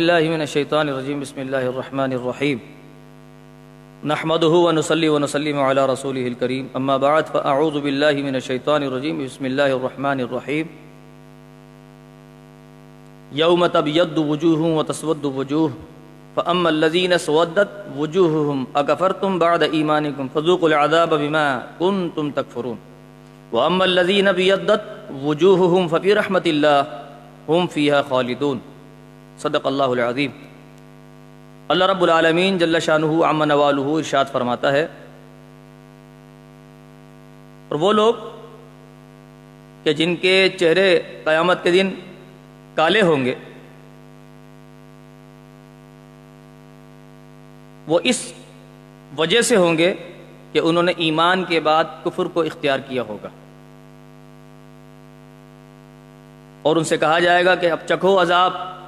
الله من الشيطان الرجيم. بسم الله الرحمن الرحيم. نحمده ونصلي ونسلم على رسوله الكريم. أما بعد، فأعوذ بالله من الشيطان الرجيم. بسم الله الرحمن الرحيم. يوم تبيض وجوه وتسود وجوه. فأما الذين سودت وجوههم، أكفرتم بعد إيمانكم؟ فذوقوا العذاب بما كنتم تكفرون. وأما الذين بيضت وجوههم، ففي رحمة الله هم فيها خالدون. صدق اللہ العظیم۔ اللہ رب العالمین جل شانہ عم نوالہ ارشاد فرماتا ہے۔ اور وہ لوگ کہ جن کے چہرے قیامت کے دن کالے ہوں گے، وہ اس وجہ سے ہوں گے کہ انہوں نے ایمان کے بعد کفر کو اختیار کیا ہوگا۔ اور ان سے کہا جائے گا کہ اب چکھو عذاب۔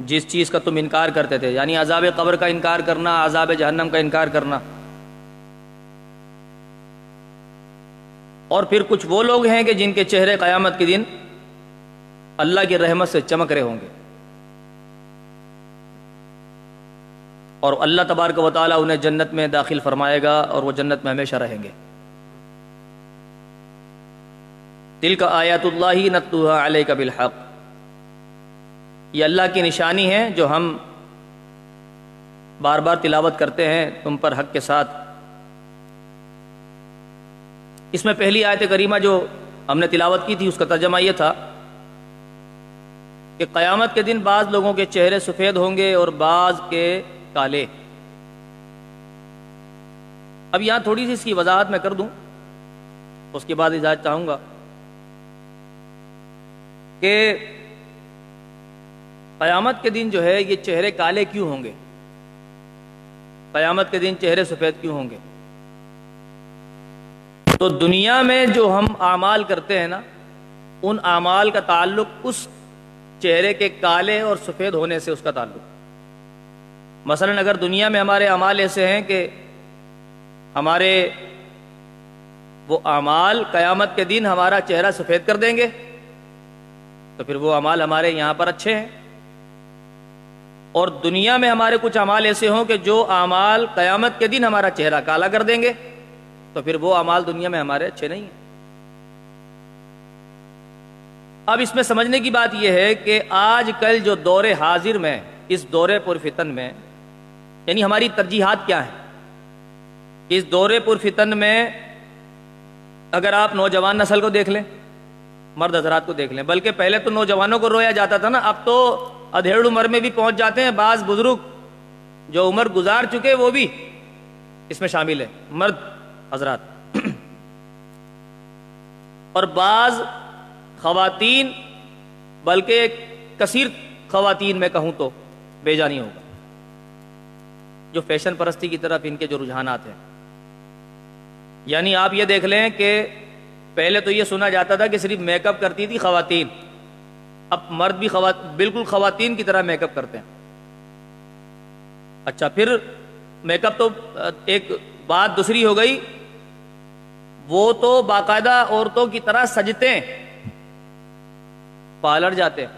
جس چیز کا تم انکار کرتے تھے یعنی عذاب قبر کا انکار کرنا، عذاب جہنم کا انکار کرنا۔ اور پھر کچھ وہ لوگ ہیں کہ جن کے چہرے قیامت کے دن اللہ کی رحمت سے چمک رہے ہوں گے۔ اور اللہ تبارک و تعالیٰ انہیں جنت میں داخل فرمائے گا اور وہ جنت میں ہمیشہ رہیں گے۔ دل کا آیات اللہ نتوحا علیہ کا بالحق۔ یہ اللہ کی نشانی ہے جو ہم بار بار تلاوت کرتے ہیں تم پر حق کے ساتھ۔ اس میں پہلی آیت کریمہ جو ہم نے تلاوت کی تھی، اس کا ترجمہ یہ تھا کہ قیامت کے دن بعض لوگوں کے چہرے سفید ہوں گے اور بعض کے کالے۔ اب یہاں تھوڑی سی اس کی وضاحت میں کر دوں۔ اس کے بعد اجازت چاہوں گا کہ قیامت کے دن جو ہے یہ چہرے کالے کیوں ہوں گے؟ قیامت کے دن چہرے سفید کیوں ہوں گے؟ تو دنیا میں جو ہم اعمال کرتے ہیں نا، ان اعمال کا تعلق اس چہرے کے کالے اور سفید ہونے سے اس کا تعلق۔ مثلا اگر دنیا میں ہمارے اعمال ایسے ہیں کہ ہمارے وہ اعمال قیامت کے دن ہمارا چہرہ سفید کر دیں گے، تو پھر وہ اعمال ہمارے یہاں پر اچھے ہیں۔ اور دنیا میں ہمارے کچھ اعمال ایسے ہوں کہ جو اعمال قیامت کے دن ہمارا چہرہ کالا کر دیں گے، تو پھر وہ اعمال دنیا میں ہمارے اچھے نہیں ہیں۔ اب اس میں سمجھنے کی بات یہ ہے کہ آج کل جو دور حاضر میں، اس دور پرفتن میں یعنی ہماری ترجیحات کیا ہیں؟ اس دور پرفتن میں اگر آپ نوجوان نسل کو دیکھ لیں، مرد حضرات کو دیکھ لیں، بلکہ پہلے تو نوجوانوں کو رویا جاتا تھا نا، اب تو ادھیڑ عمر میں بھی پہنچ جاتے ہیں بعض بزرگ جو عمر گزار چکے وہ بھی اس میں شامل ہے مرد، حضرات۔ اور بعض خواتین، بلکہ کثیر خواتین میں کہوں تو بے جانی ہوگا۔ جو فیشن پرستی کی طرف ان کے جو رجحانات ہیں۔ یعنی آپ یہ دیکھ لیں کہ پہلے تو یہ سنا جاتا تھا کہ صرف میک اپ کرتی تھی خواتین۔ اب مرد بھی خوات... بالکل خواتین کی طرح میک اپ کرتے ہیں۔ اچھا پھر میک اپ تو ایک بات دوسری ہو گئی۔ وہ تو باقاعدہ عورتوں کی طرح سجتے ہیں پارلر جاتے ہیں۔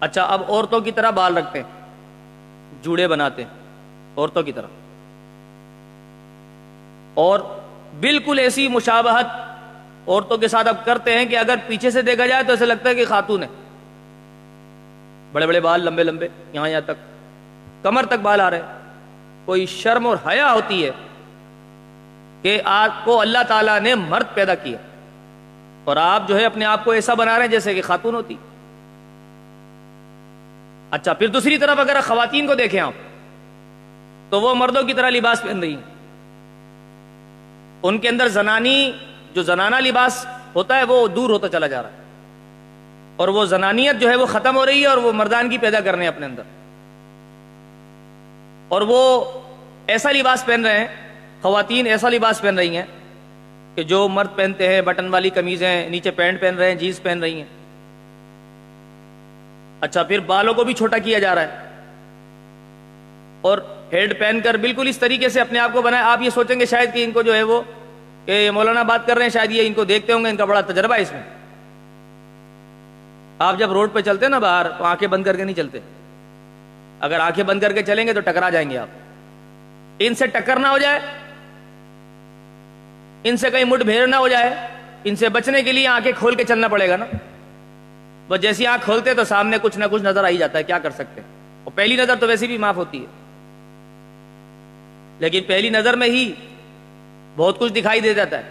اچھا اب عورتوں کی طرح بال رکھتے ہیں، جوڑے بناتے ہیں، عورتوں کی طرح۔ اور بالکل ایسی مشابہت عورتوں کے ساتھ اب کرتے ہیں کہ اگر پیچھے سے دیکھا جائے تو ایسا لگتا ہے کہ خاتون ہے۔ بڑے بڑے بال، لمبے لمبے، یہاں یہاں تک۔ کمر تک بال آ رہے کوئی شرم اور حیا ہوتی ہے کہ آپ کو اللہ تعالیٰ نے مرد پیدا کیا۔ اور آپ جو ہے اپنے آپ کو ایسا بنا رہے ہیں جیسے کہ خاتون ہوتی۔ اچھا پھر دوسری طرف اگر خواتین کو دیکھیں آپ، تو وہ مردوں کی طرح لباس پہن رہی ہیں۔ ان کے اندر زنانی جو زنانہ لباس ہوتا ہے وہ دور ہوتا چلا جا رہا ہے۔ اور وہ زنانیت جو ہے وہ ختم ہو رہی ہے اور وہ مردان کی پیدا کر رہے ہیں اپنے اندر۔ اور وہ ایسا لباس پہن رہے ہیں، خواتین ایسا لباس پہن رہی ہیں کہ جو مرد پہنتے ہیں، بٹن والی کمیزیں نیچے پینٹ پہن رہے ہیں جینس پہن رہی ہیں۔ اچھا پھر بالوں کو بھی چھوٹا کیا جا رہا ہے۔ اور ہیڈ پہن کر بالکل اس طریقے سے اپنے آپ کو بنائے۔ آپ یہ سوچیں گے شاید کہ ان کو جو ہے وہ کہ مولانا بات کر رہے ہیں، شاید یہ ان کو دیکھتے ہوں گے، ان کا بڑا تجربہ ہے اس میں۔ آپ جب روڈ پہ چلتے نا باہر، تو آنکھیں بند کر کے نہیں چلتے۔ اگر آنکھیں بند کر کے چلیں گے تو ٹکرا جائیں گے آپ۔ ان سے ٹکر نہ ہو جائے۔ ان سے کہیں مٹ بھیڑ نہ ہو جائے۔ ان سے بچنے کے لیے آنکھیں کھول کے چلنا پڑے گا نا۔ وہ جیسی آنکھ کھولتے تو سامنے کچھ نہ کچھ نظر آئی جاتا ہے، کیا کر سکتے اور پہلی نظر تو ویسی بھی معاف ہوتی ہے۔ لیکن پہلی نظر میں ہی بہت کچھ دکھائی دے جاتا ہے۔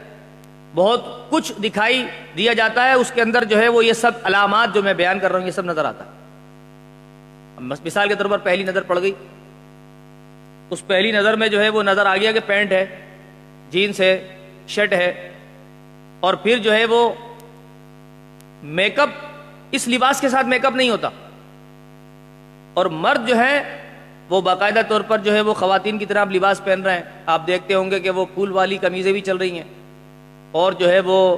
بہت کچھ دکھائی دیا جاتا ہے، اس کے اندر جو ہے وہ یہ سب علامات جو میں بیان کر رہا ہوں، یہ سب نظر آتا ہے۔ مثال کے طور پر پہلی نظر پڑ گئی۔ اس پہلی نظر میں جو ہے وہ نظر آ گیا کہ پینٹ ہے جینس ہے، شرٹ ہے۔ اور پھر جو ہے وہ میک اپ، اس لباس کے ساتھ میک اپ نہیں ہوتا۔ اور مرد جو ہے وہ باقاعدہ طور پر جو ہے وہ خواتین کی طرح لباس پہن رہے ہیں۔ آپ دیکھتے ہوں گے کہ وہ پھول والی کمیزیں بھی چل رہی ہیں۔ اور جو ہے وہ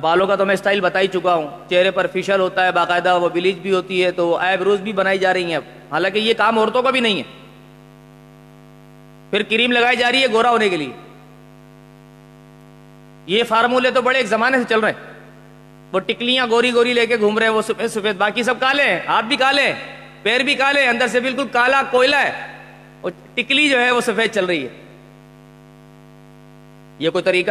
بالوں کا تو میں اسٹائل بتا ہی چکا ہوں۔ چہرے پر فیشل ہوتا ہے، باقاعدہ وہ بلیچ بھی ہوتی ہے، تو آئی بروز بھی بنائی جا رہی ہیں حالانکہ یہ کام عورتوں کا بھی نہیں ہے۔ پھر کریم لگائی جا رہی ہے گورا ہونے کے لیے۔ یہ فارمولے تو بڑے ایک زمانے سے چل رہے ہیں۔ وہ ٹکلیاں گوری گوری لے کے گھوم رہے ہیں، وہ سفید سفید، باقی سب کالے ہیں، آپ بھی کالے ہیں۔ پیر بھی کالے ہیں اندر سے بالکل کالا کوئلہ ہے۔ وہ ٹکلی جو ہے وہ سفید چل رہی ہے۔ یہ کوئی طریقہ؟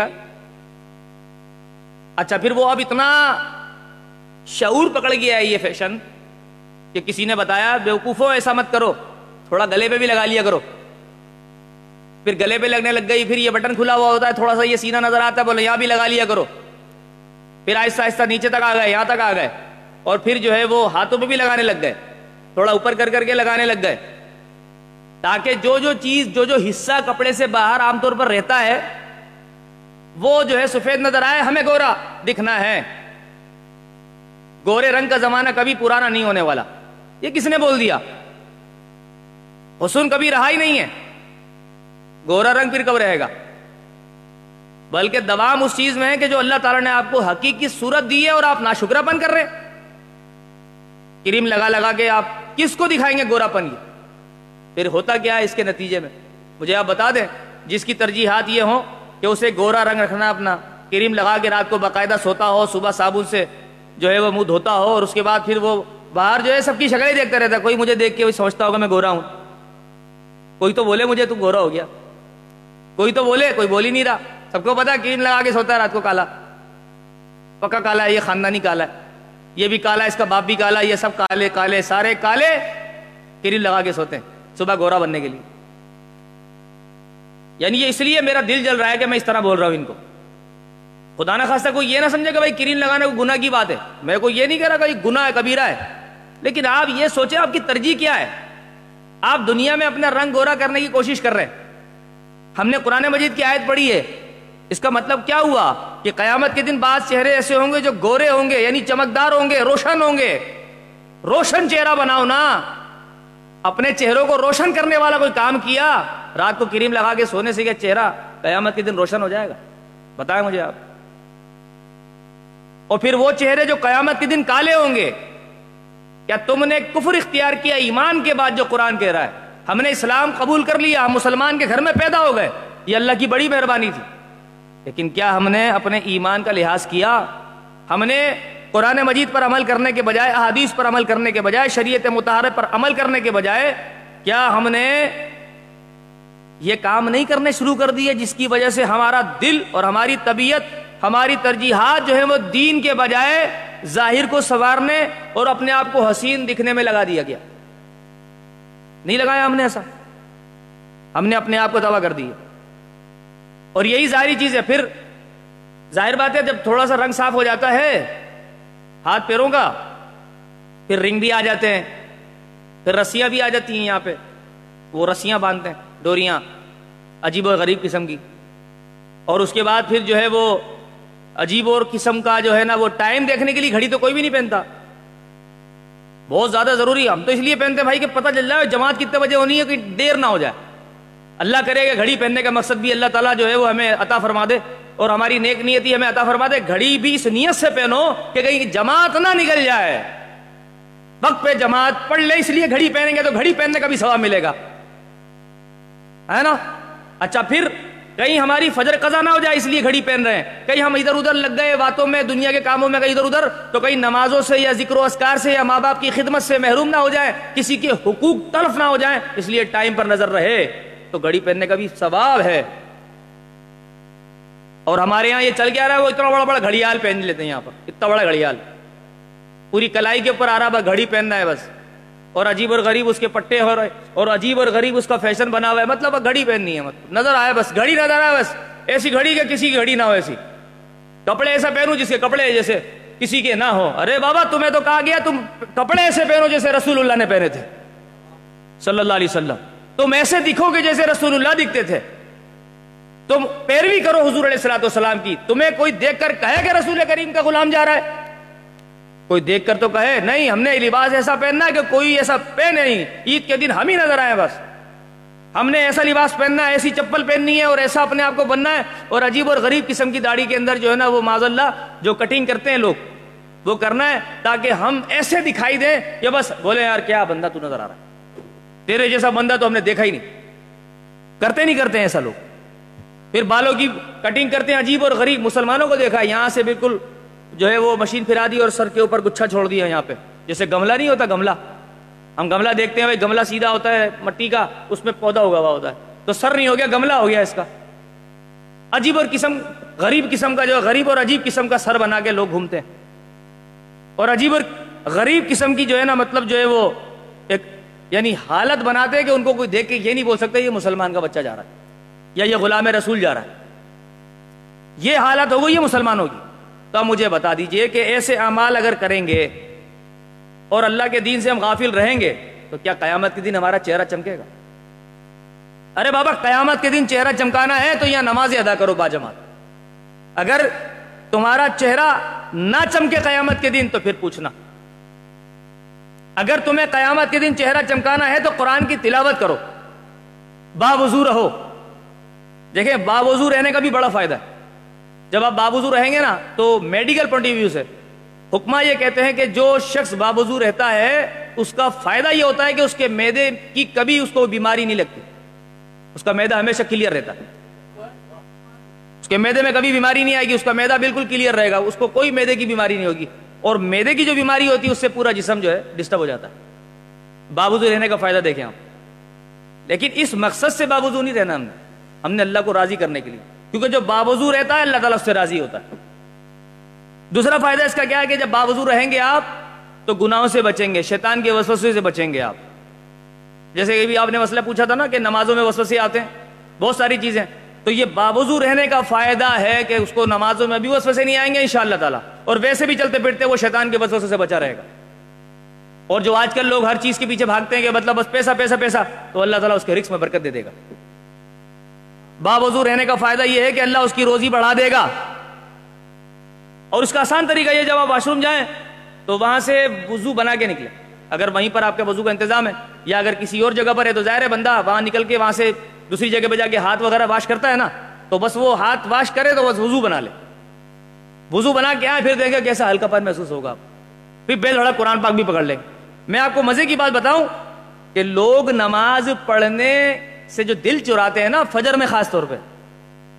اچھا پھر وہ اب اتنا شعور پکڑ گیا ہے یہ فیشن کہ کسی نے بتایا بیوقوفو ایسا مت کرو، تھوڑا گلے پہ بھی لگا لیا کرو۔ پھر گلے پہ لگنے لگ گئی، پھر یہ بٹن کھلا ہوا ہوتا ہے، تھوڑا سا یہ سینہ نظر آتا ہے، بولے، یہاں بھی لگا لیا کرو۔ پھر آہستہ آہستہ نیچے تک آ گئے، یہاں تک آ گئے۔ اور پھر جو ہے وہ ہاتھوں پہ بھی لگانے لگ گئے۔ تھوڑا اوپر کر کر کے لگانے لگ گئے۔ تاکہ جو جو چیز، جو جو حصہ کپڑے سے باہر عام طور پر رہتا ہے، وہ جو ہے سفید نظر آئے، ہمیں گورا دکھنا ہے۔ گورے رنگ کا زمانہ کبھی پرانا نہیں ہونے والا۔ یہ کس نے بول دیا؟ حسن کبھی رہا ہی نہیں ہے۔ گورا رنگ پھر کب رہے گا؟ بلکہ دوام اس چیز میں ہے کہ جو اللہ تعالیٰ نے آپ کو حقیقی صورت دی ہے اور آپ ناشکرا پن کر رہے کریم لگا لگا کے آپ کس کو دکھائیں گے گورا پن یہ پھر ہوتا کیا ہے اس کے نتیجے میں؟ مجھے آپ بتا دیں، جس کی ترجیحات یہ ہوں کہ اسے گورا رنگ رکھنا، اپنا کریم لگا کے رات کو باقاعدہ سوتا ہو، صبح صابن سے جو ہے وہ منہ دھوتا ہو، اور اس کے بعد پھر وہ باہر جو ہے سب کی شکل ہی دیکھتا رہتا کوئی مجھے دیکھ کے وہی سمجھتا ہوگا میں گورا ہوں۔ کوئی تو بولے مجھے تو گورا ہو گیا۔ کوئی تو بولے، کوئی بول ہی نہیں رہا۔ سب کو پتا کریم لگا کے سوتا ہے رات کو کالا۔ پکا کالا ہے، یہ خاندانی کالا ہے۔ یہ بھی کالا ہے، اس کا باپ بھی کالا، یہ سب کالے کالے، سارے کالے کریم لگا کے سوتے ہیں، صبح گورا بننے کے لیے۔ یعنی یہ اس لیے میرا دل جل رہا ہے کہ میں اس طرح بول رہا ہوں ان کو۔ خدا نہ خاصہ کوئی یہ نہ سمجھے کہ بھائی کریم لگانے کو گناہ کی بات ہے۔ میں کو یہ نہیں کہہ رہا کہ گناہ ہے، کبیرہ ہے۔ لیکن آپ یہ سوچیں، آپ کی ترجیح کیا ہے؟ آپ دنیا میں اپنا رنگ گورا کرنے کی کوشش کر رہے ہیں۔ ہم نے قرآن مجید کی آیت پڑھی ہے اس کا مطلب کیا ہوا کہ قیامت کے دن بعض چہرے ایسے ہوں گے جو گورے ہوں گے یعنی چمکدار ہوں گے، روشن ہوں گے۔ روشن چہرہ بناؤ نا۔ اپنے چہروں کو روشن کرنے والا کوئی کام کیا؟ رات کو کریم لگا کے سونے سے کیا چہرہ قیامت کے دن روشن ہو جائے گا؟ بتائیں مجھے آپ۔ اور پھر وہ چہرے جو قیامت کے دن کالے ہوں گے، کیا تم نے کفر اختیار کیا ایمان کے بعد جو قرآن کہہ رہا ہے؟ ہم نے اسلام قبول کر لیا، ہم مسلمان کے گھر میں پیدا ہو گئے۔ یہ اللہ کی بڑی مہربانی تھی۔ لیکن کیا ہم نے اپنے ایمان کا لحاظ کیا؟ ہم نے قرآن مجید پر عمل کرنے کے بجائے، احادیث پر عمل کرنے کے بجائے، شریعت متحرہ پر عمل کرنے کے بجائے، کیا ہم نے یہ کام نہیں کرنے شروع کر دیے جس کی وجہ سے ہمارا دل اور ہماری طبیعت، ہماری ترجیحات جو ہے وہ دین کے بجائے ظاہر کو سنوارنے اور اپنے آپ کو حسین دکھنے میں لگا دیا گیا؟ نہیں لگایا ہم نے ایسا؟ ہم نے اپنے آپ کو دعویٰ کر دیا۔ اور یہی ظاہری چیز ہے، پھر ظاہر بات ہے، جب تھوڑا سا رنگ صاف ہو جاتا ہے، ہاتھ پیروں کا، پھر رنگ بھی آ جاتے ہیں، پھر رسیاں بھی آ جاتی ہیں یہاں پہ۔ وہ رسیاں باندھتے ہیں، ڈوریاں، عجیب و غریب قسم کی۔ اور اس کے بعد پھر جو ہے وہ عجیب اور قسم کا جو ہے نا، وہ ٹائم دیکھنے کے لیے گھڑی تو کوئی بھی نہیں پہنتا۔ بہت زیادہ ضروری ہے۔ ہم تو اس لیے پہنتے ہیں بھائی کہ پتہ چل جائے، جماعت کتنے بجے ہونی ہے کہ دیر نہ ہو جائے۔ اللہ کرے کہ گھڑی پہننے کا مقصد بھی اللہ تعالیٰ جو ہے وہ ہمیں عطا فرما دے اور ہماری نیک نیتی ہمیں عطا فرما دے۔ گھڑی بھی اس نیت سے پہنو کہ کہیں جماعت نہ نکل جائے۔ وقت پہ جماعت پڑھ لے، اس لیے گھڑی پہنیں گے تو گھڑی پہننے کا بھی ثواب ملے گا۔ ہے نا؟ اچھا پھر کہیں ہماری فجر قضا نہ ہو جائے اس لیے گھڑی پہن رہے ہیں۔ کہیں ہم ادھر ادھر لگ گئے باتوں میں، دنیا کے کاموں میں، کہیں ادھر ادھر، تو کہیں نمازوں سے یا ذکر و اسکار سے یا ماں باپ کی خدمت سے محروم نہ ہو جائے کسی کے حقوق تلف نہ ہو جائیں، اس لیے ٹائم پر نظر رہے۔ تو گھڑی پہننے کا بھی ثواب ہے۔ اور ہمارے یہاں یہ چل گیا رہا ہے، وہ اتنا بڑا بڑا گھڑیال پہن لیتے ہیں یہاں پر، اتنا بڑا گھڑیال۔ پوری کلائی کے اوپر آ رہا گھڑی پہننا ہے بس۔ اور عجیب اور غریب اس کے پٹے ہو رہے اور عجیب اور غریب اس کا فیشن بنا ہوا ہے۔ مطلب گھڑی پہننی ہے مطلب نظر آئے بس، گھڑی نظر آئے بس۔ ایسی گھڑی کہ کسی کی گھڑی نہ ہو ایسی۔ کپڑے ایسا پہنو جس کے کپڑے جیسے کسی کے نہ ہو۔ ارے بابا، تمہیں تو کہا گیا تم کپڑے ایسے پہنو جیسے رسول اللہ نے پہنے تھے۔ صلی اللہ علیہ وسلم۔ تم ایسے دکھو گے جیسے رسول اللہ دکھتے تھے۔ تم پیروی کرو حضور علیہ السلاۃ والسلام کی۔ تمہیں کوئی دیکھ کر کہے کہ رسول کریم کا غلام جا رہا ہے؟ کوئی دیکھ کر تو کہے، نہیں، ہم نے لباس ایسا پہننا ہے کہ کوئی ایسا پہنے نہیں۔ عید کے دن ہم ہی نظر آئے بس۔ ہم نے ایسا لباس پہننا ہے، ایسی چپل پہننی ہے اور ایسا اپنے آپ کو بننا ہے۔ اور عجیب اور غریب قسم کی داڑھی کے اندر جو ہے نا وہ معذ اللہ جو کٹنگ کرتے ہیں لوگ، وہ کرنا ہے تاکہ ہم ایسے دکھائی دیں کہ بس بولے، یار، کیا بندہ تو نظر آ رہا ہے؟ تیرے جیسا بندہ تو ہم نے دیکھا ہی نہیں۔ کرتے نہیں کرتے ہیں ایسا لوگ۔ پھر بالوں کی کٹنگ کرتے ہیں عجیب اور غریب۔ مسلمانوں کو دیکھا یہاں سے بالکل جو ہے وہ مشین پھرا دی اور سر کے اوپر گچھا چھوڑ دیا یہاں پہ۔ جیسے گملہ نہیں ہوتا، گملہ۔ ہم گملہ دیکھتے ہیں، بھائی گملہ سیدھا ہوتا ہے، مٹی کا اس میں پودا ہوگا ہوا ہوتا ہے۔ تو سر نہیں ہو گیا، گملہ ہو گیا اس کا۔ عجیب اور قسم، غریب قسم کا جو غریب اور عجیب قسم کا سر بنا کے لوگ گھومتے ہیں۔ اور عجیب اور غریب قسم کی جو ہے نا مطلب جو ہے وہ یعنی حالت بناتے کہ ان کو کوئی دیکھ کے یہ نہیں بول سکتا یہ مسلمان کا بچہ جا رہا ہے یا یہ غلام رسول جا رہا ہے۔ یہ حالت ہو گئی یہ مسلمانوں کی تو مجھے بتا دیجیے کہ ایسے اعمال اگر کریں گے اور اللہ کے دین سے ہم غافل رہیں گے، تو کیا قیامت کے دن ہمارا چہرہ چمکے گا؟ ارے بابا، قیامت کے دن چہرہ چمکانا ہے تو یا نماز ادا کرو باجماعت اگر تمہارا چہرہ نہ چمکے قیامت کے دن تو پھر پوچھنا۔ اگر تمہیں قیامت کے دن چہرہ چمکانا ہے تو قرآن کی تلاوت کرو۔ باوضو رہو۔ دیکھیں، باوضو رہنے کا بھی بڑا فائدہ ہے۔ جب آپ بابوزو رہیں گے نا، تو میڈیکل پوائنٹ ویو سے۔ حکمہ یہ کہتے ہیں کہ جو شخص بابوزو رہتا ہے، اس کا فائدہ یہ ہوتا ہے کہ اس کے میدے کی کبھی اس کو بیماری نہیں لگتی۔ اس کا میدا ہمیشہ کلیئر رہتا ہے۔ اس کے میدے میں کبھی بیماری نہیں آئے گی، اس کا میدا بالکل کلیئر رہے گا۔ اس کو کوئی میدے کی بیماری نہیں ہوگی۔ اور میدے کی جو بیماری ہوتی ہے، اس سے پورا جسم جو ہے ڈسٹرب ہو جاتا ہے۔ بابوزو رہنے کا فائدہ دیکھیں آپ۔ لیکن اس مقصد سے بابوزو نہیں رہنا ہم نے۔ ہم نے اللہ کو راضی کرنے کے لیے۔ کیونکہ جو باوضو رہتا ہے، اللہ تعالیٰ اس سے راضی ہوتا ہے۔ دوسرا فائدہ اس کا کیا ہے کہ جب باوضو رہیں گے آپ، تو گناہوں سے بچیں گے، شیطان کے وسوسے سے بچیں گے آپ۔ جیسے کہ آپ نے مسئلہ پوچھا تھا نا کہ نمازوں میں وسوسے آتے ہیں، بہت ساری چیزیں۔ تو یہ باوضو رہنے کا فائدہ ہے کہ اس کو نمازوں میں بھی وسوسے نہیں آئیں گے ان شاء اللہ تعالیٰ۔ اور ویسے بھی چلتے پھرتے وہ شیطان کے وسوسے سے بچا رہے گا۔ اور جو آج کل لوگ ہر چیز کے پیچھے بھاگتے ہیں کہ مطلب بس پیسہ پیسہ پیسہ، تو اللہ تعالیٰ اس کے رکس میں برکت دے دے گا۔ باوضو رہنے کا فائدہ یہ ہے کہ اللہ اس کی روزی بڑھا دے گا۔ اور اس کا آسان طریقہ یہ جب آپ واش روم جائیں تو وہاں سے وضو بنا کے نکلے اگر وہیں پر آپ کے وضو کا انتظام ہے یا اگر کسی اور جگہ پر ہے تو ظاہر ہے بندہ وہاں نکل کے وہاں سے دوسری جگہ پہ جا کے ہاتھ وغیرہ واش کرتا ہے نا، تو بس وہ ہاتھ واش کرے تو بس وضو بنا لے۔ وضو بنا کے آئے، پھر دیکھیں کیسا ہلکا پن محسوس ہوگا۔ پھر بے لڑا قرآن پاک بھی پکڑ لیں میں آپ کو مزے کی بات بتاؤں کہ لوگ نماز پڑھنے سے جو دل چراتے ہیں نا، فجر میں خاص طور پہ۔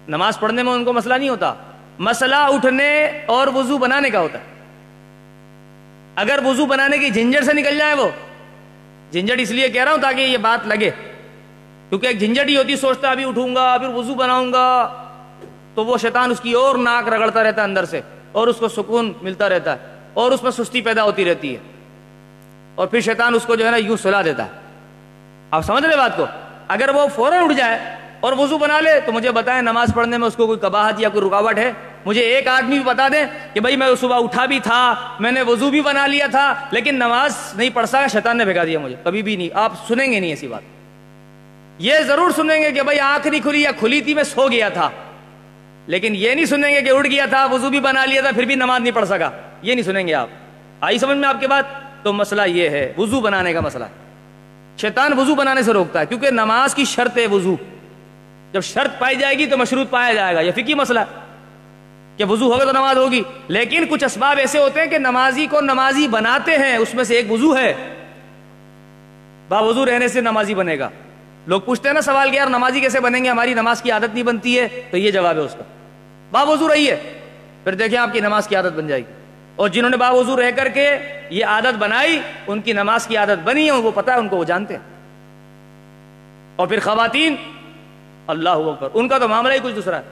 نماز پڑھنے میں ان کو مسئلہ نہیں ہوتا۔ مسئلہ اٹھنے اور وضو بنانے کا ہوتا ہے۔ اگر وضو بنانے کی جھنجٹ سے نکل جائے وہ۔ جھنجٹ اس لیے کہہ رہا ہوں تاکہ یہ بات لگے۔ کیونکہ ایک جھنجٹ ہی ہوتی سوچتا ابھی اٹھوں گا پھر وضو بناؤں گا، تو وہ شیطان اس کی اور ناک رگڑتا رہتا ہے اندر سے، اور اس کو سکون ملتا رہتا ہے، اور اس میں سستی پیدا ہوتی رہتی ہے۔ اور پھر شیطان اس کو جو ہے نا یوں سلا دیتا ہے۔ آپ سمجھ رہے بات کو؟ اگر وہ فوراً اٹھ جائے اور وضو بنا لے، تو مجھے بتائیں نماز پڑھنے میں اس کو کوئی کباہت یا کوئی رکاوٹ ہے؟ مجھے ایک آدمی بھی بتا دیں کہ بھائی میں صبح اٹھا بھی تھا، میں نے وضو بھی بنا لیا تھا، لیکن نماز نہیں پڑھ سکا، شیطان نے بھگا دیا مجھے، کبھی بھی نہیں۔ آپ سنیں گے نہیں ایسی بات۔ یہ ضرور سنیں گے کہ بھائی آنکھ نہیں کھلی یا کھلی تھی، میں سو گیا تھا۔ لیکن یہ نہیں سنیں گے کہ اٹھ گیا تھا، وضو بھی بنا لیا تھا، پھر بھی نماز نہیں پڑھ سکا۔ یہ نہیں سنیں گے آپ۔ آئی سمجھ میں آپ کے بات؟ تو مسئلہ یہ ہے، وضو بنانے کا مسئلہ۔ شیطان وضو بنانے سے روکتا ہے، کیونکہ نماز کی شرط ہے وضو۔ جب شرط پائی جائے گی تو مشروط پایا جائے گا۔ یہ فکی مسئلہ کہ وضو ہوگا تو نماز ہوگی۔ لیکن کچھ اسباب ایسے ہوتے ہیں کہ نمازی کو نمازی بناتے ہیں، اس میں سے ایک وضو ہے۔ با وضو رہنے سے نمازی بنے گا۔ لوگ پوچھتے ہیں نا سوال کہ یار نمازی کیسے بنیں گے؟ ہماری نماز کی عادت نہیں بنتی ہے۔ تو یہ جواب ہے اس کا۔ باوضو رہی ہے۔ پھر دیکھیں آپ کی نماز کی عادت بن جائے گی۔ اور جنہوں نے باوضو رہ کر کے یہ عادت بنائی، ان کی نماز کی عادت بنی ہے، وہ پتا ہے، ان کو وہ جانتے ہیں۔ اور پھر خواتین، اللہ اکبر، ان کا تو معاملہ ہی کچھ دوسرا ہے۔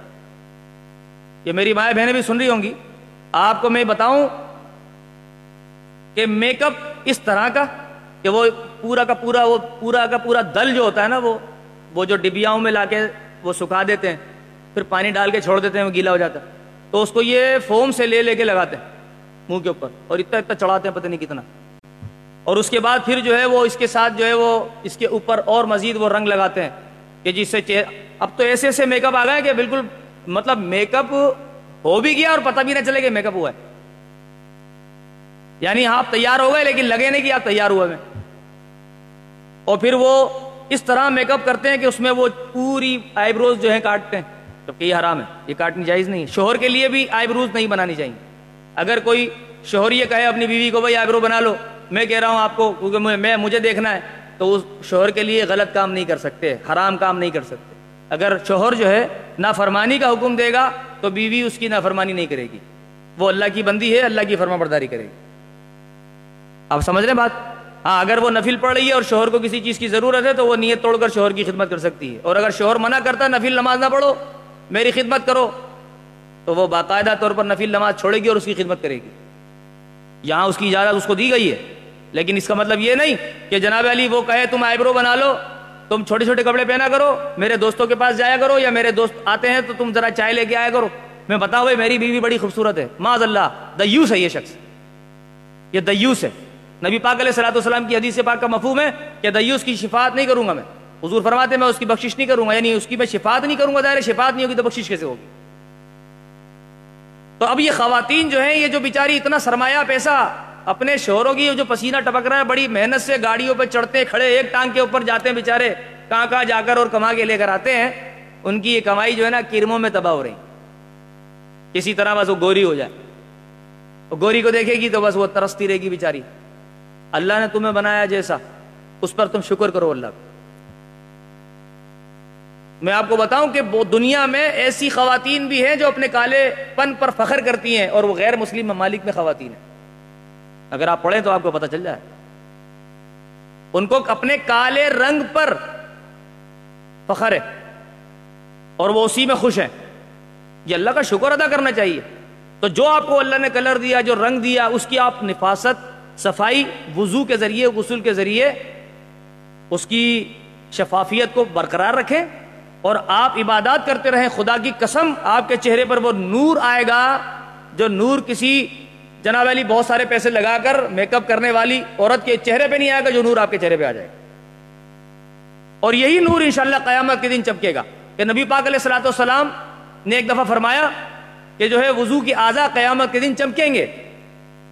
یہ میری مائیں بہنیں بھی سن رہی ہوں گی۔ آپ کو میں بتاؤں کہ میک اپ اس طرح کا کہ وہ پورا کا پورا، وہ پورا کا پورا دل جو ہوتا ہے نا وہ وہ جو ڈبیاؤں میں لا کے وہ سکھا دیتے ہیں، پھر پانی ڈال کے چھوڑ دیتے ہیں، وہ گیلا ہو جاتا ہے۔ تو اس کو یہ فوم سے لے لے کے لگاتے ہیں منہ کے اوپر، اور اتنا اتنا چڑھاتے ہیں پتہ نہیں کتنا۔ اور اس کے بعد پھر جو ہے وہ اس کے ساتھ جو ہے وہ اس کے اوپر اور مزید وہ رنگ لگاتے ہیں کہ جس سے اب تو ایسے ایسے میک اپ آ گئے کہ بالکل مطلب میک اپ ہو بھی گیا اور پتہ بھی نہ چلے کہ میک اپ ہوا ہے۔ یعنی آپ تیار ہو گئے لیکن لگے نہیں کہ آپ تیار ہوئے میں اور پھر وہ اس طرح میک اپ کرتے ہیں کہ اس میں وہ پوری آئی بروز جو ہیں کاٹتے ہیں۔ جبکہ یہ حرام ہے، یہ کاٹنی جائز نہیں شوہر کے لیے بھی آئی بروز نہیں بنانی چاہیے۔ اگر کوئی شوہر یہ کہے اپنی بیوی کو، بھائی آئی برو بنا لو۔ میں کہہ رہا ہوں آپ کو، کیونکہ میں مجھے دیکھنا ہے۔ تو اس شوہر کے لیے غلط کام نہیں کر سکتے، حرام کام نہیں کر سکتے۔ اگر شوہر جو ہے نافرمانی کا حکم دے گا، تو بیوی اس کی نافرمانی نہیں کرے گی۔ وہ اللہ کی بندی ہے، اللہ کی فرما برداری کرے گی۔ آپ سمجھ رہے ہیں بات؟ ہاں اگر وہ نفل پڑھ رہی ہے اور شوہر کو کسی چیز کی ضرورت ہے تو وہ نیت توڑ کر شوہر کی خدمت کر سکتی ہے۔ اور اگر شوہر منع کرتا ہے نفل نماز نہ پڑھو، میری خدمت کرو، تو وہ باقاعدہ طور پر نفل نماز چھوڑے گی اور اس کی خدمت کرے گی۔ یہاں اس کی اجازت اس کو دی گئی ہے، لیکن اس کا مطلب یہ نہیں کہ جناب علی وہ کہے، تم آئیبرو بنا لو، تم چھوٹے چھوٹے کپڑے پہنا کرو، میرے دوستوں کے پاس جایا کرو یا میرے دوست آتے ہیں تو تم ذرا چائے لے کے آیا کرو۔ میں بتاؤ بھائی، میری بیوی بڑی خوبصورت ہے۔ معذ اللہ، دیوس ہے یہ شخص۔ یہ دیوس ہے۔ نبی پاک علیہ صلاح والسلام کی حدیث پاک کا مفہوم ہے کہ دیوس کی شفاعت نہیں کروں گا میں۔ حضور فرماتے میں اس کی بخشش نہیں کروں گا یعنی اس کی میں شفاعت نہیں کروں گا، ظاہر شفاعت نہیں ہوگی تو بخشش کیسے ہوگی؟ تو اب یہ خواتین جو ہیں، یہ جو بیچاری اتنا سرمایہ پیسہ اپنے شوہروں کی جو پسینہ ٹپک رہا ہے، بڑی محنت سے گاڑیوں پہ چڑھتے کھڑے، ایک ٹانگ کے اوپر جاتے ہیں بےچارے کہاں کہاں جا کر اور کما کے لے کر آتے ہیں، ان کی یہ کمائی جو ہے نا کرموں میں تباہ ہو رہی۔ کسی طرح بس وہ گوری ہو جائے۔ گوری کو دیکھے گی تو بس وہ ترستی رہے گی بیچاری۔ اللہ نے تمہیں بنایا جیسا، اس پر تم شکر کرو اللہ کو میں آپ کو بتاؤں کہ دنیا میں ایسی خواتین بھی ہیں جو اپنے کالے پن پر فخر کرتی ہیں اور وہ غیر مسلم ممالک میں خواتین ہیں۔ اگر آپ پڑھیں تو آپ کو پتہ چل جائے۔ ان کو اپنے کالے رنگ پر فخر ہے اور وہ اسی میں خوش ہیں۔ یہ اللہ کا شکر ادا کرنا چاہیے۔ تو جو آپ کو اللہ نے کلر دیا، جو رنگ دیا، اس کی آپ نفاست صفائی وضو کے ذریعے، غسل کے ذریعے اس کی شفافیت کو برقرار رکھیں اور آپ عبادات کرتے رہیں۔ خدا کی قسم، آپ کے چہرے پر وہ نور آئے گا جو نور کسی جناب علی بہت سارے پیسے لگا کر میک اپ کرنے والی عورت کے چہرے پہ نہیں آئے گا، جو نور آپ کے چہرے پہ آ جائے۔ گا اور یہی نور انشاءاللہ قیامت کے دن چمکے گا کہ نبی پاک علیہ السلاۃ والسلام نے ایک دفعہ فرمایا کہ جو ہے وضو کی اعضا قیامت کے دن چمکیں گے۔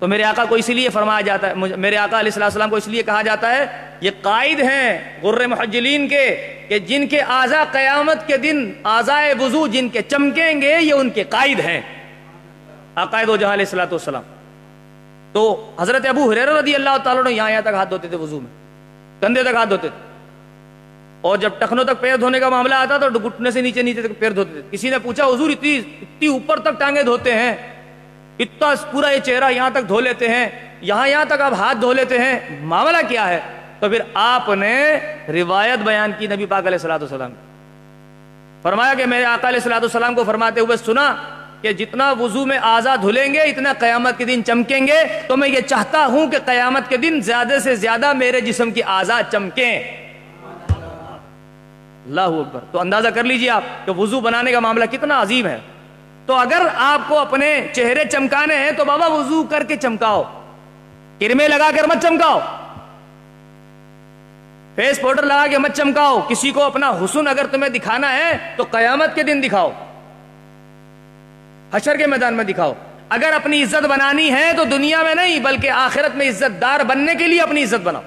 تو میرے آقا کو اسی لیے فرمایا جاتا ہے میرے آقا علیہ السلام کو اس لیے کہا جاتا ہے، یہ قائد ہیں غر محجلین کے کہ جن کے اعضا قیامت کے دن آزائے وضو جن کے چمکیں گے، یہ ان کے قائد ہیں۔ عقائد و جہاں علیہ السلاۃ والسلام۔ تو حضرت ابو حریر رضی اللہ تعالیٰ نے یہاں یہاں تک ہاتھ دھوتے تھے، وضو میں، کندھے تک ہاتھ دھوتے تھے۔ اور جب ٹخنوں تک پیر دھونے کا معاملہ آتا تو گھٹنے سے نیچے نیچے تک پیر دھوتے تھے۔ کسی نے پوچھا، حضور اتنی اتنی اوپر تک ٹانگیں دھوتے ہیں؟ اتنا پورا یہ چہرہ یہاں تک دھو لیتے ہیں، یہاں یہاں تک آپ ہاتھ دھو لیتے ہیں، معاملہ کیا ہے؟ تو پھر آپ نے روایت بیان کی نبی پاک علیہ السلاۃ والسلام فرمایا کہ میرے آقا علیہ السلاۃ والسلام کو فرماتے ہوئے سنا کہ جتنا وضو میں آزاد دھلیں گے، اتنا قیامت کے دن چمکیں گے۔ تو میں یہ چاہتا ہوں کہ قیامت کے دن زیادہ سے زیادہ میرے جسم کی آزاد چمکیں۔ اللہ اکبر۔ تو اندازہ کر لیجیے آپ کہ وضو بنانے کا معاملہ کتنا عظیم ہے۔ تو اگر آپ کو اپنے چہرے چمکانے ہیں تو بابا وضو کر کے چمکاؤ۔ کرمے لگا کر مت چمکاؤ۔ فیس پاؤڈر لگا کے مت چمکاؤ۔ کسی کو اپنا حسن اگر تمہیں دکھانا ہے تو قیامت کے دن دکھاؤ۔ حشر کے میدان میں دکھاؤ۔ اگر اپنی عزت بنانی ہے تو دنیا میں نہیں، بلکہ آخرت میں عزت دار بننے کے لیے اپنی عزت بناؤ۔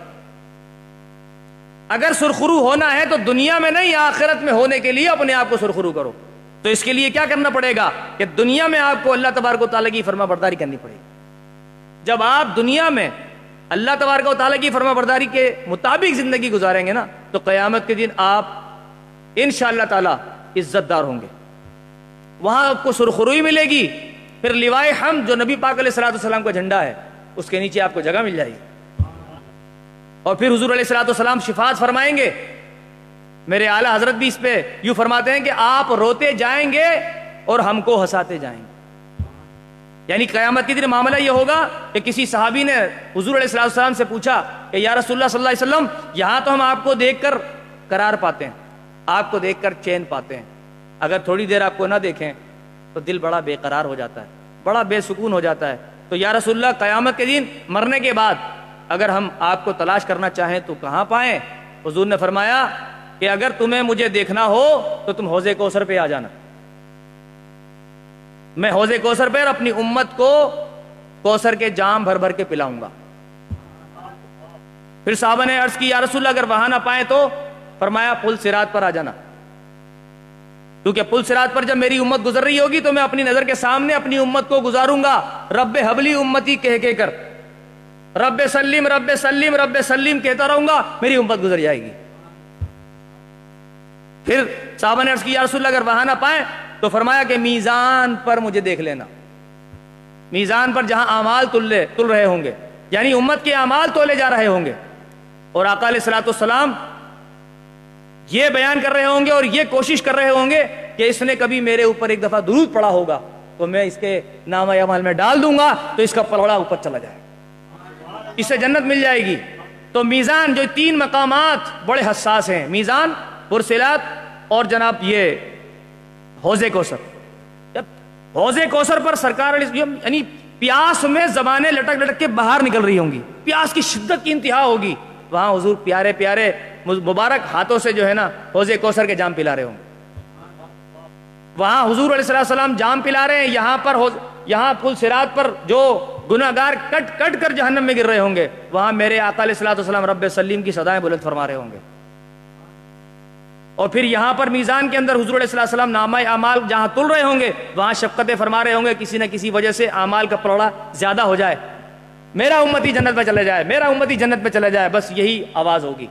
اگر سرخرو ہونا ہے تو دنیا میں نہیں، آخرت میں ہونے کے لیے اپنے آپ کو سرخرو کرو۔ تو اس کے لیے کیا کرنا پڑے گا کہ دنیا میں آپ کو اللہ تبارک و تعالیٰ کی فرما برداری کرنی پڑے گی۔ جب آپ دنیا میں اللہ تبارک و تعالیٰ کی فرما برداری کے مطابق زندگی گزاریں گے نا، تو قیامت کے دن آپ ان شاء اللہ تعالی عزت دار ہوں گے۔ وہاں آپ کو سرخروئی ملے گی۔ پھر لوائے ہم جو نبی پاک علیہ السلاۃ والسلام کا جھنڈا ہے، اس کے نیچے آپ کو جگہ مل جائے گی۔ اور پھر حضور علیہ السلاۃ والسلام شفاعت فرمائیں گے۔ میرے اعلیٰ حضرت بھی اس پہ یوں فرماتے ہیں کہ آپ روتے جائیں گے اور ہم کو ہنساتے جائیں گے۔ یعنی قیامت کے دن معاملہ یہ ہوگا کہ کسی صحابی نے حضور علیہ السلام السلام سے پوچھا کہ یا رسول اللہ صلی اللہ علیہ وسلم، یہاں تو ہم آپ کو دیکھ کر قرار پاتے ہیں، آپ کو دیکھ کر چین پاتے ہیں۔ اگر تھوڑی دیر آپ کو نہ دیکھیں تو دل بڑا بے قرار ہو جاتا ہے، بڑا بے سکون ہو جاتا ہے۔ تو یا رسول اللہ، قیامت کے دن مرنے کے بعد اگر ہم آپ کو تلاش کرنا چاہیں تو کہاں پائیں؟ حضور نے فرمایا کہ اگر تمہیں مجھے دیکھنا ہو تو تم حوضے کوثر پہ آ جانا۔ میں حوض کوثر پہ اپنی امت کو کوثر کے جام بھر بھر کے پلاؤں گا۔ پھر صحابہ نے عرض کی، یا رسول اللہ، اگر وہاں نہ پائے تو؟ فرمایا، پل سرات پر آ جانا۔ کیونکہ پل سرات پر جب میری امت گزر رہی ہوگی تو میں اپنی نظر کے سامنے اپنی امت کو گزاروں گا۔ رب حبلی امتی کہہ کے کر۔ رب سلیم رب سلیم رب سلیم کہتا رہوں گا، میری امت گزر جائے گی۔ پھر صحابہ نے عرض کی، یا رسول اللہ، اگر وہاں نہ پائے تو فرمایا کہ میزان پر مجھے دیکھ لینا۔ میزان پر جہاں اعمال تل تل رہے ہوں گے یعنی امت کے اعمال تولے جا رہے ہوں گے۔ اور آقا علیہ السلاۃ السلام یہ بیان کر رہے ہوں گے اور یہ کوشش کر رہے ہوں گے کہ اس نے کبھی میرے اوپر ایک دفعہ درود پڑا ہوگا تو میں اس کے نام عمال میں ڈال دوں گا تو اس کا پلڑا اوپر چلا جائے۔ اسے جنت مل جائے گی۔ تو میزان جو تین مقامات بڑے حساس ہیں، میزان پرسلات اور جناب یہ حوض کوثر۔ جب کوثر پر سرکار یعنی پیاس میں زبانیں لٹک لٹک کے باہر نکل رہی ہوں گی۔ پیاس کی شدت کی انتہا ہوگی۔ وہاں حضور پیارے پیارے مبارک ہاتھوں سے جو ہے نا حوض کوثر کے جام پلا رہے ہوں گے۔ وہاں حضور علیہ السلام جام پلا رہے ہیں۔ یہاں پر یہاں پل سرات پر جو گناگار کٹ کٹ کر جہنم میں گر رہے ہوں گے۔ وہاں میرے آقا علیہ السلام رب سلیم کی صدایں بلند فرما رہے ہوں گے۔ اور پھر یہاں پر میزان کے اندر حضور علیہ السلام نامہ اعمال جہاں تل رہے ہوں گے، وہاں شفقتیں فرما رہے ہوں گے، کسی نہ کسی وجہ سے اعمال کا پروڑا زیادہ ہو جائے۔ میرا امتی جنت پہ چلے جائے، میرا امتی جنت پہ چلے جائے، بس یہی آواز ہوگی۔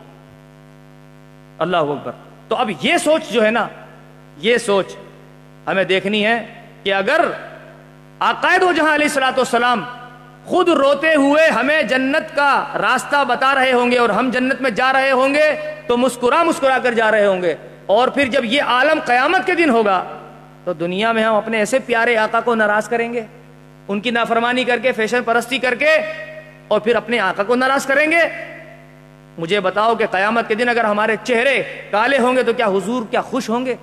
اللہ اکبر۔ تو اب یہ سوچ جو ہے نا، یہ سوچ ہمیں دیکھنی ہے کہ اگر عقائد و جہاں علیہ السلاۃ والسلام خود روتے ہوئے ہمیں جنت کا راستہ بتا رہے ہوں گے اور ہم جنت میں جا رہے ہوں گے تو مسکرا مسکرا کر جا رہے ہوں گے۔ اور پھر جب یہ عالم قیامت کے دن ہوگا، تو دنیا میں ہم اپنے ایسے پیارے آقا کو ناراض کریں گے۔ ان کی نافرمانی کر کے، فیشن پرستی کر کے، اور پھر اپنے آقا کو ناراض کریں گے۔ مجھے بتاؤ کہ قیامت کے دن اگر ہمارے چہرے کالے ہوں گے، تو کیا حضور کیا خوش ہوں گے؟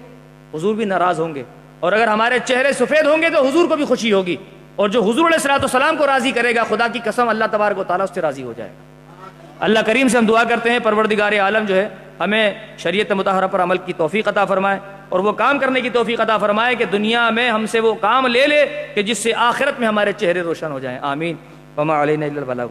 حضور بھی ناراض ہوں گے۔ اور اگر ہمارے چہرے سفید ہوں گے، تو حضور کو بھی خوشی ہوگی۔ اور جو حضور علیہ السلاۃ والسلام کو راضی کرے گا، خدا کی قسم اللہ تبارک و تعالیٰ اس سے راضی ہو جائے گا۔ اللہ کریم سے ہم دعا کرتے ہیں، پروردگار عالم جو ہے، ہمیں شریعت متحرہ پر عمل کی توفیق عطا فرمائے اور وہ کام کرنے کی توفیق عطا فرمائے کہ دنیا میں ہم سے وہ کام لے لے کہ جس سے آخرت میں ہمارے چہرے روشن ہو جائیں۔ آمین۔ وما علینا اللہ